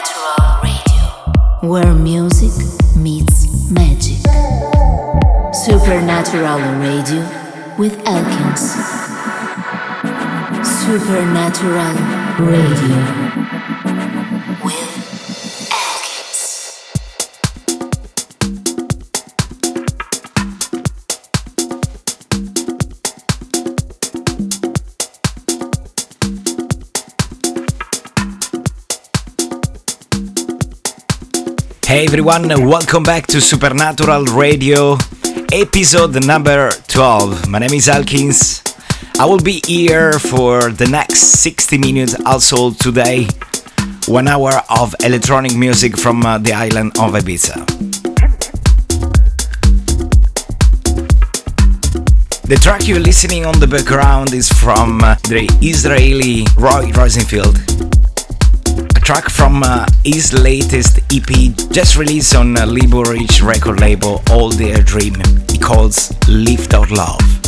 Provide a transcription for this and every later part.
Supernatural Radio, where music meets magic. Supernatural Radio with Elkins. Supernatural Radio. Hey everyone, welcome back to Supernatural Radio, episode number 12. My name is Elkins. I will be here for the next 60 minutes, also today, one hour of electronic music from uh, the island of Ibiza. The track you're listening on the background is from uh, the Israeli Roy Rosenfeld track from uh, his latest EP, just released on uh, record label, All Day I Dream. He calls Lift of Love.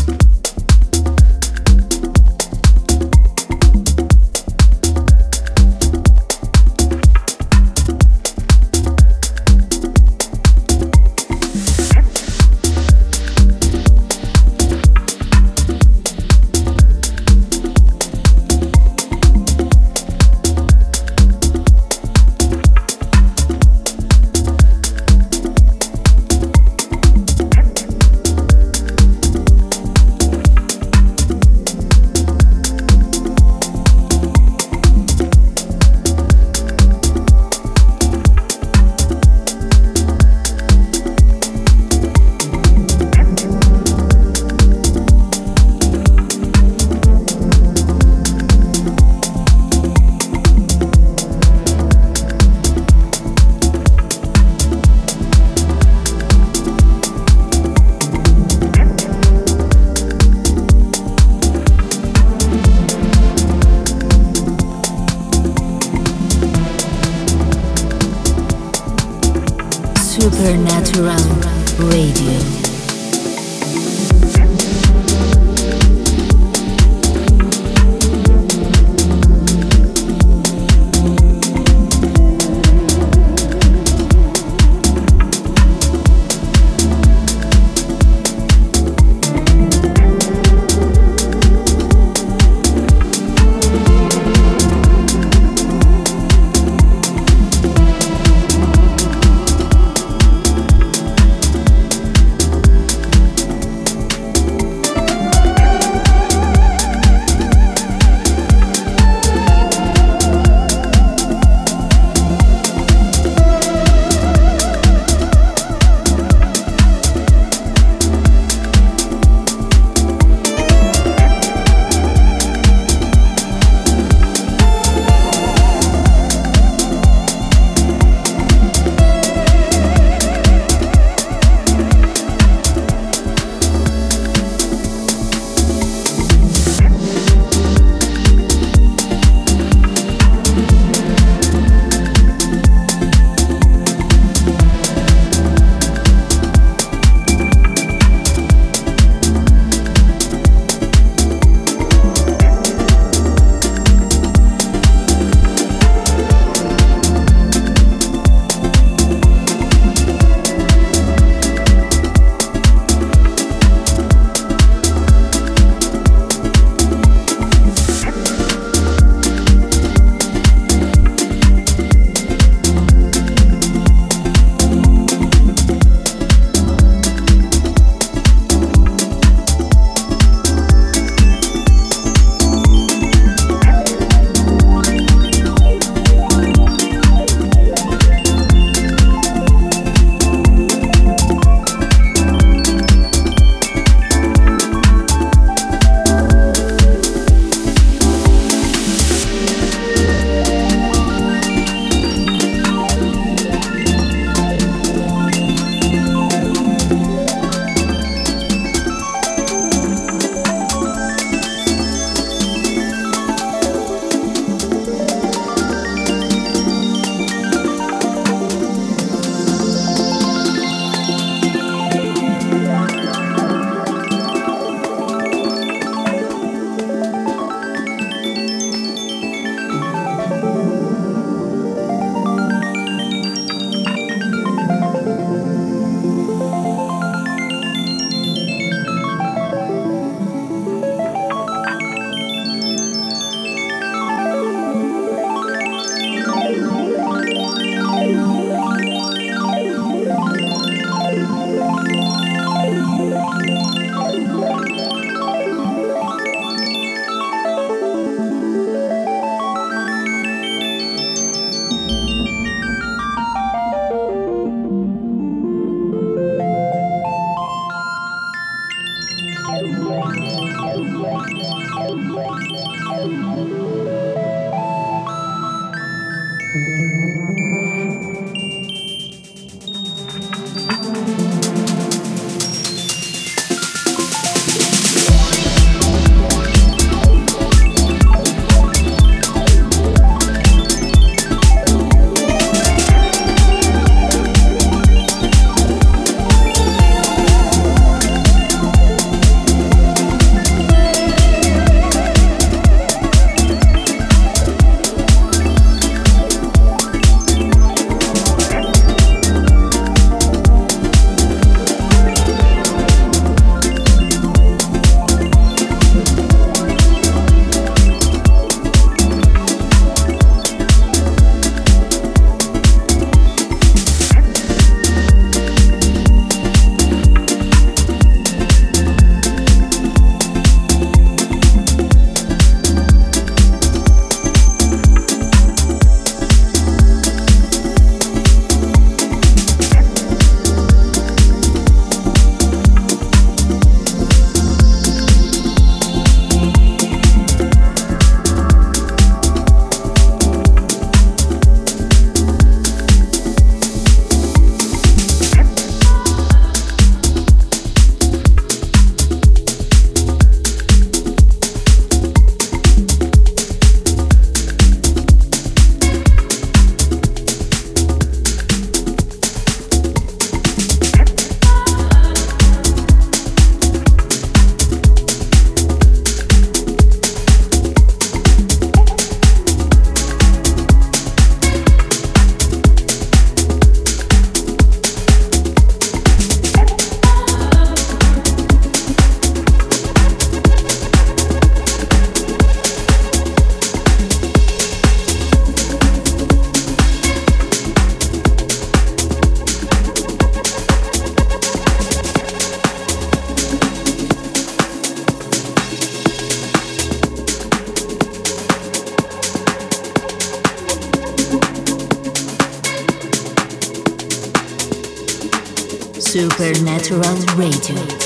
Attitude.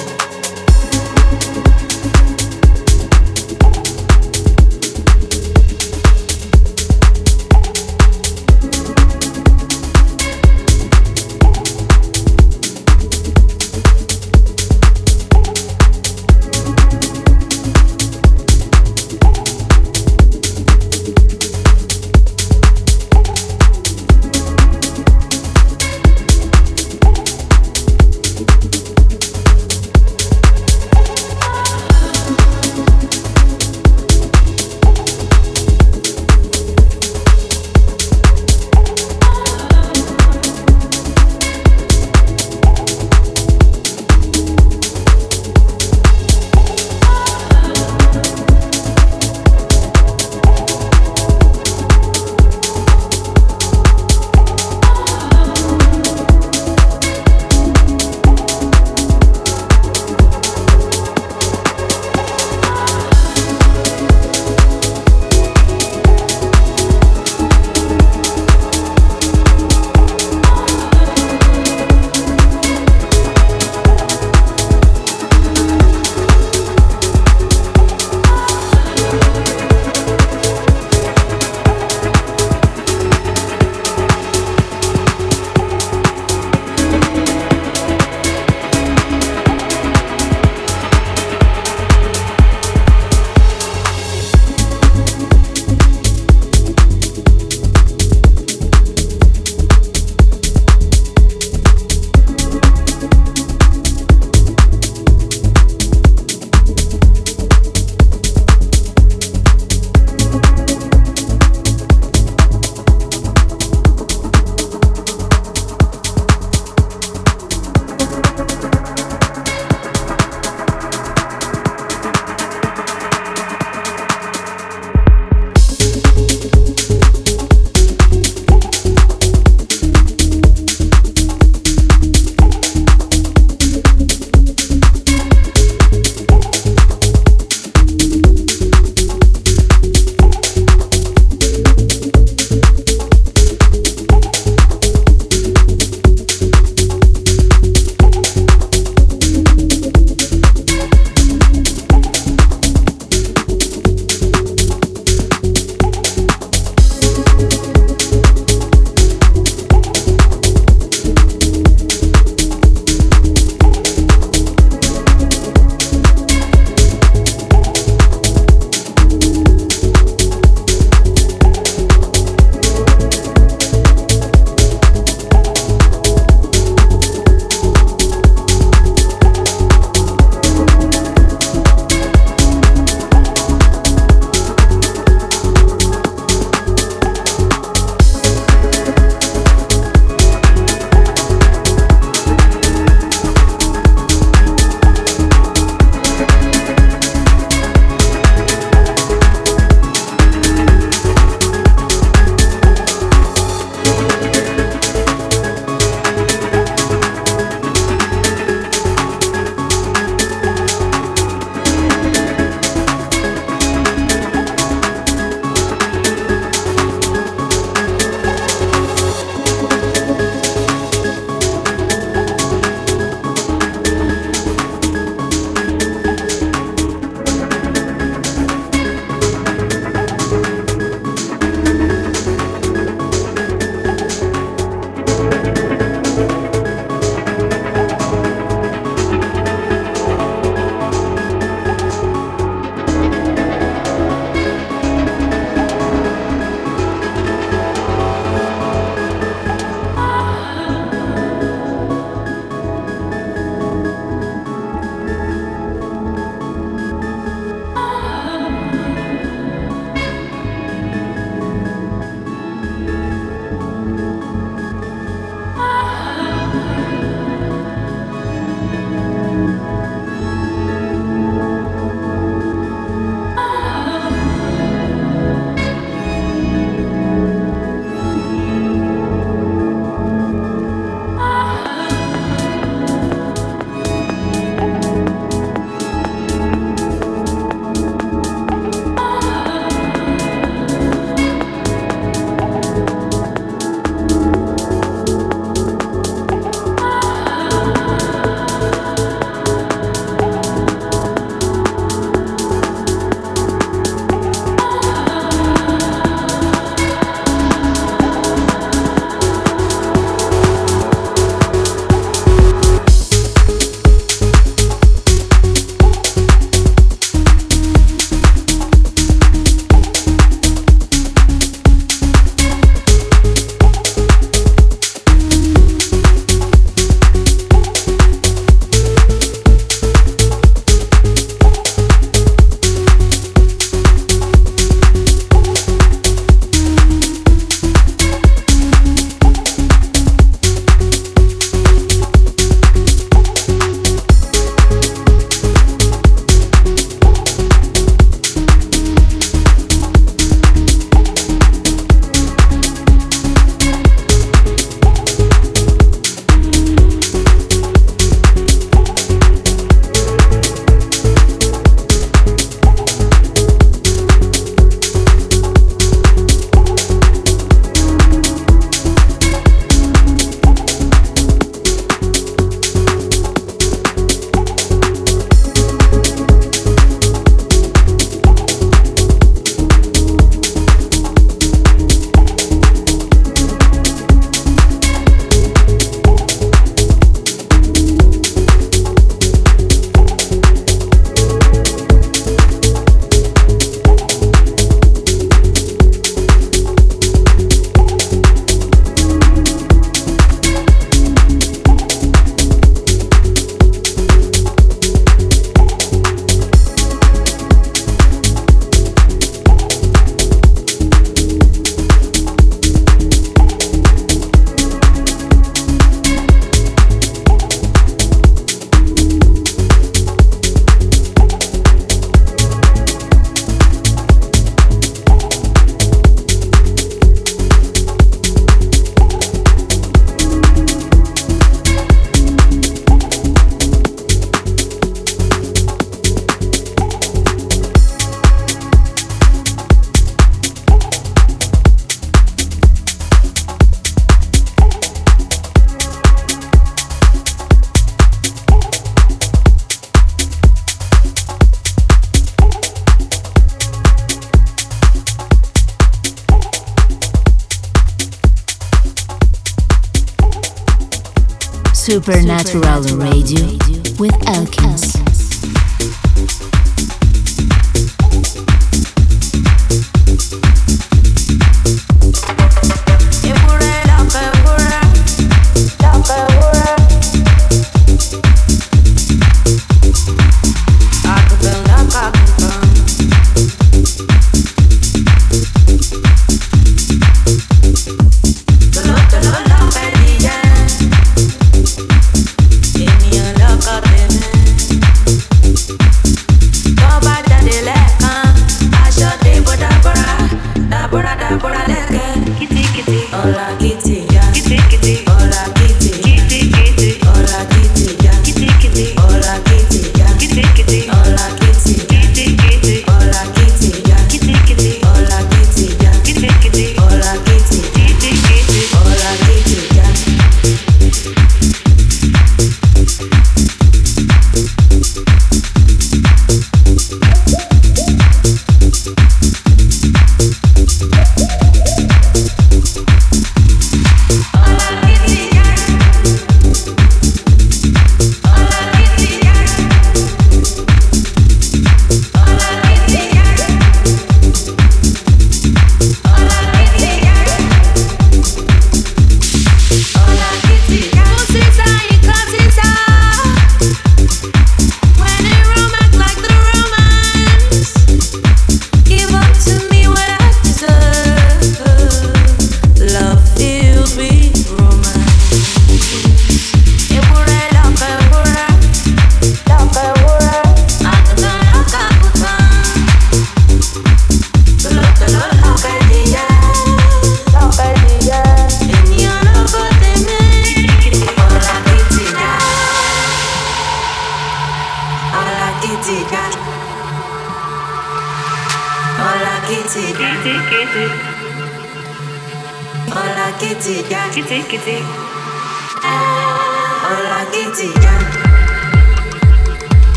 Supernatural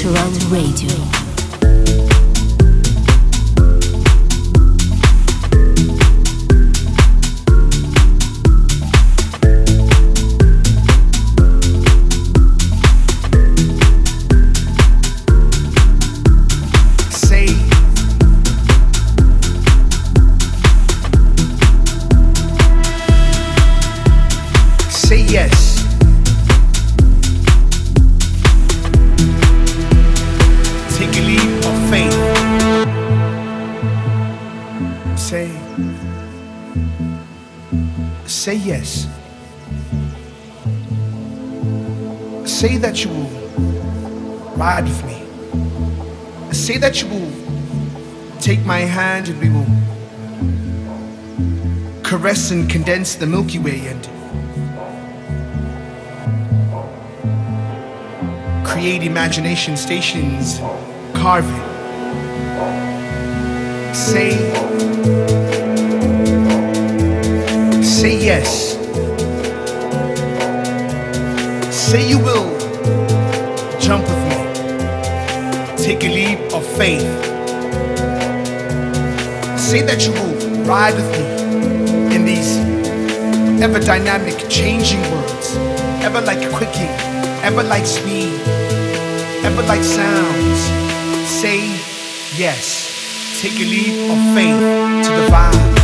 Supernatural Radio. My hand and we will caress and condense the Milky Way and create imagination stations, carving. Say, say yes. Say you will jump with me. Take a leap of faith. Say that you will ride with me in these ever dynamic, changing worlds, ever like quicking, ever like speed, ever like sounds. Say yes. Take a leap of faith to the vibe.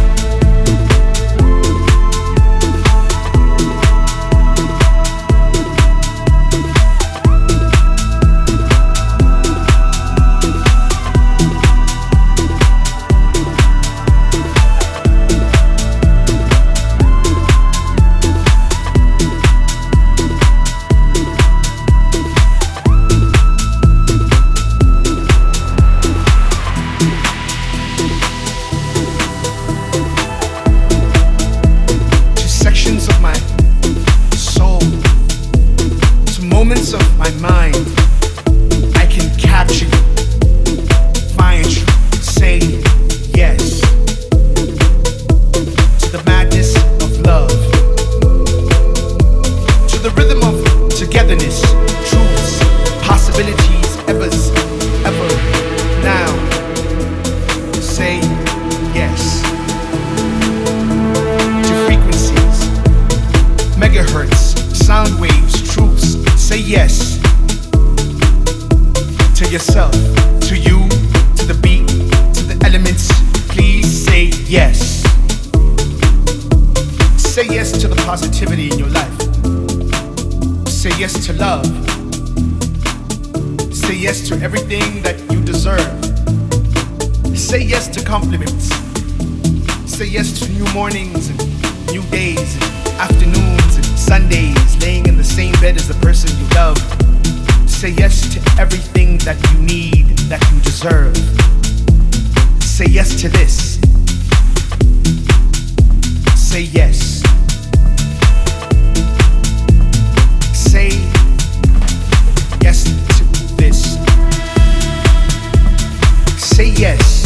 say yes.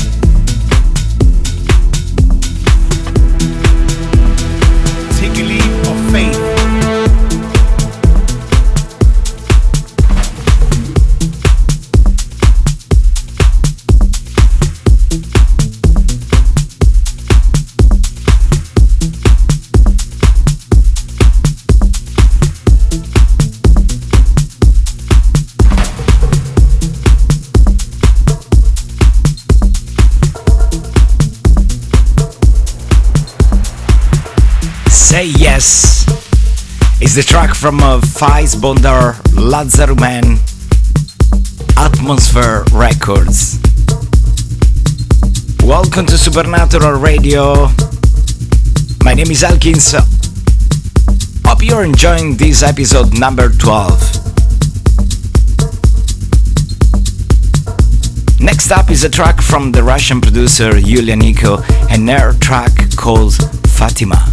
Is the track from uh, Pysh Bondar Lazarusman Atmosphere Records. Welcome to Supernatural Radio. My name is Elkins. Hope you're enjoying this episode number 12. Next up is a track from the Russian producer Yulia Niko, and their track called Fatima.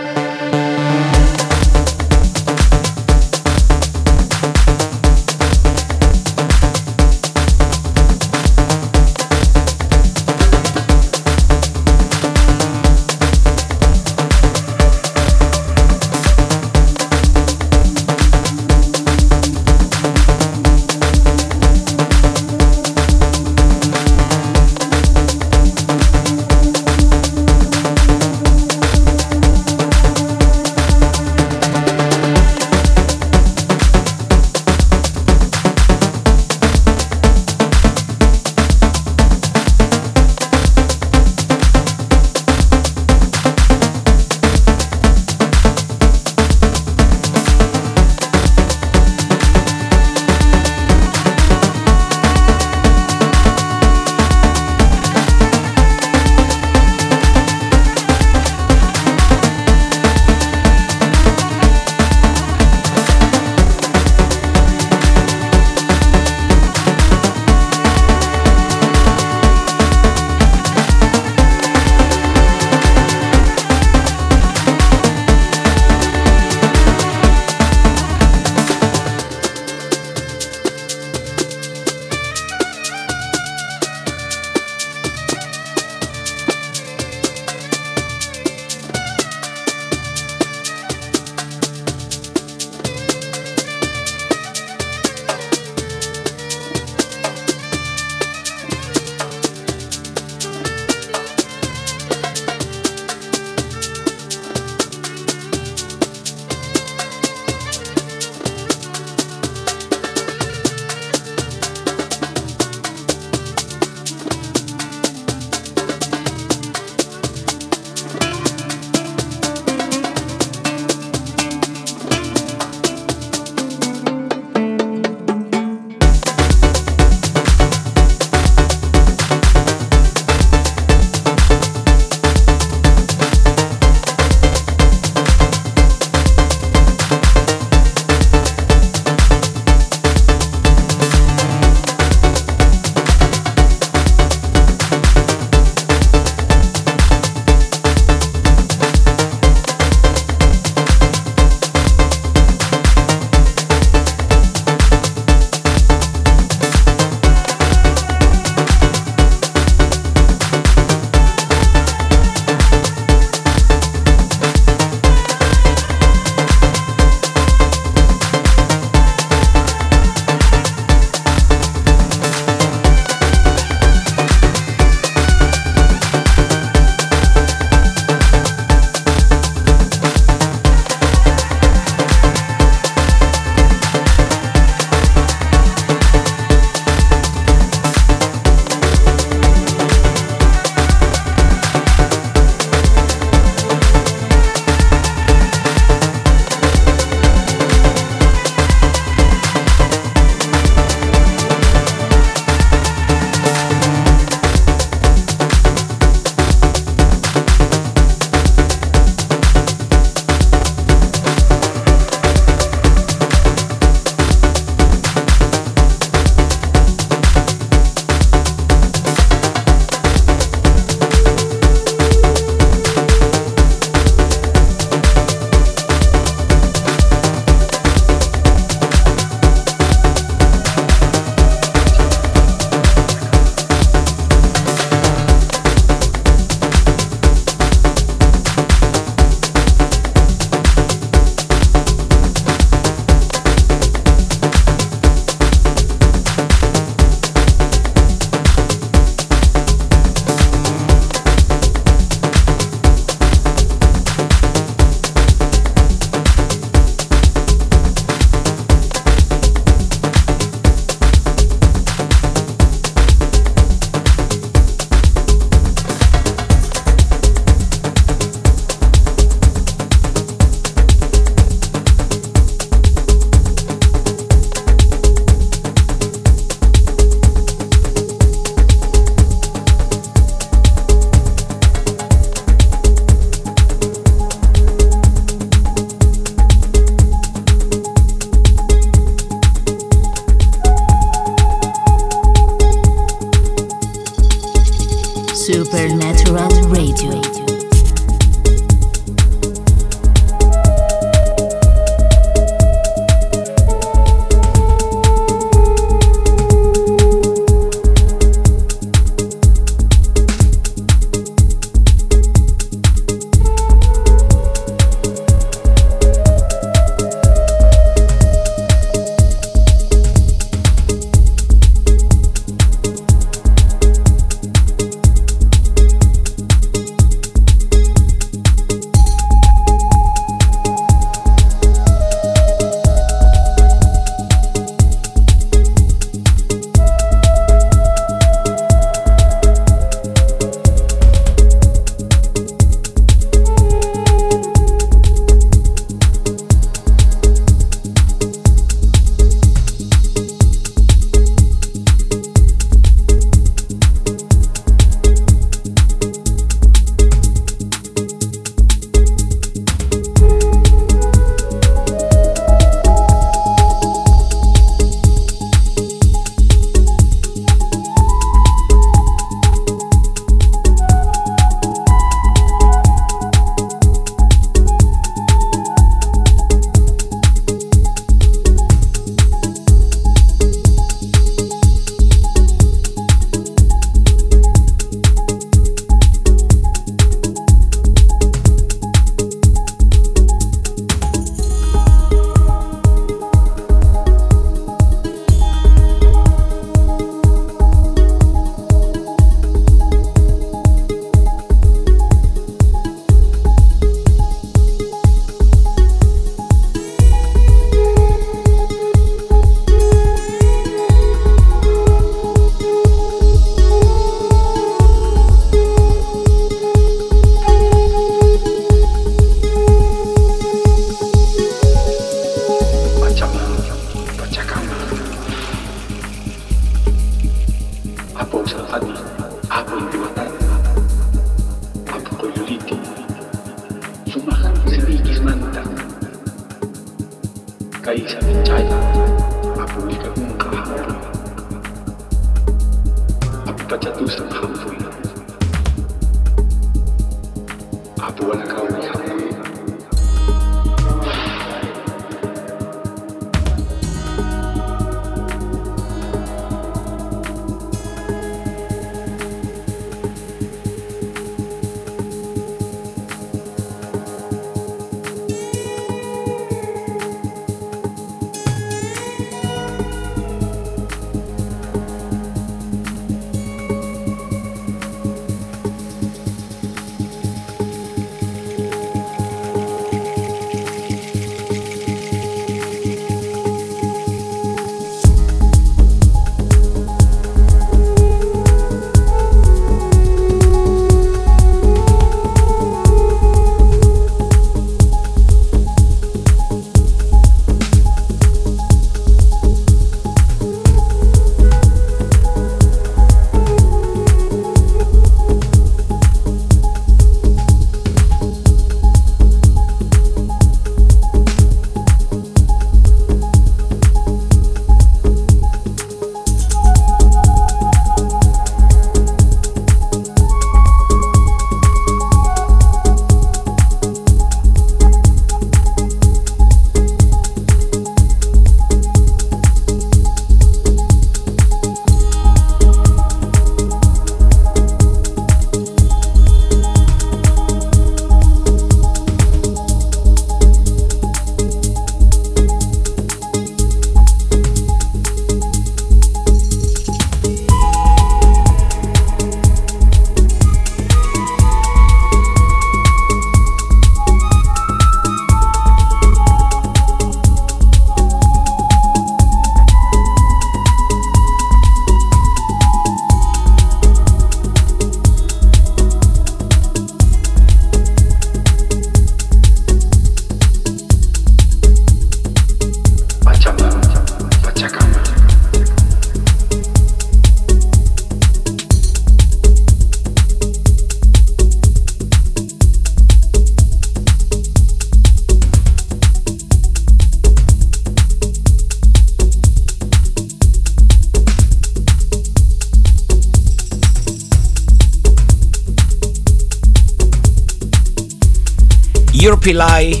Urpillay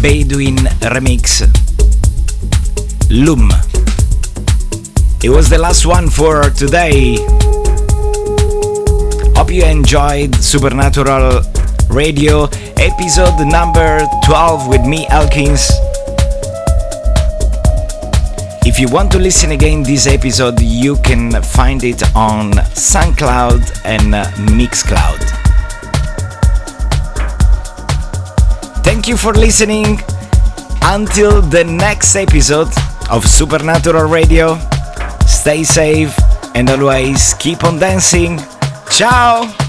Bedouin Remix Lum. It was the last one for today. Hope you enjoyed Supernatural Radio episode number 12 with me, Elkins. If you want to listen again this episode, you can find it on SoundCloud and Mixcloud. You for listening. Until the next episode of Supernatural Radio, stay safe and always keep on dancing. Ciao!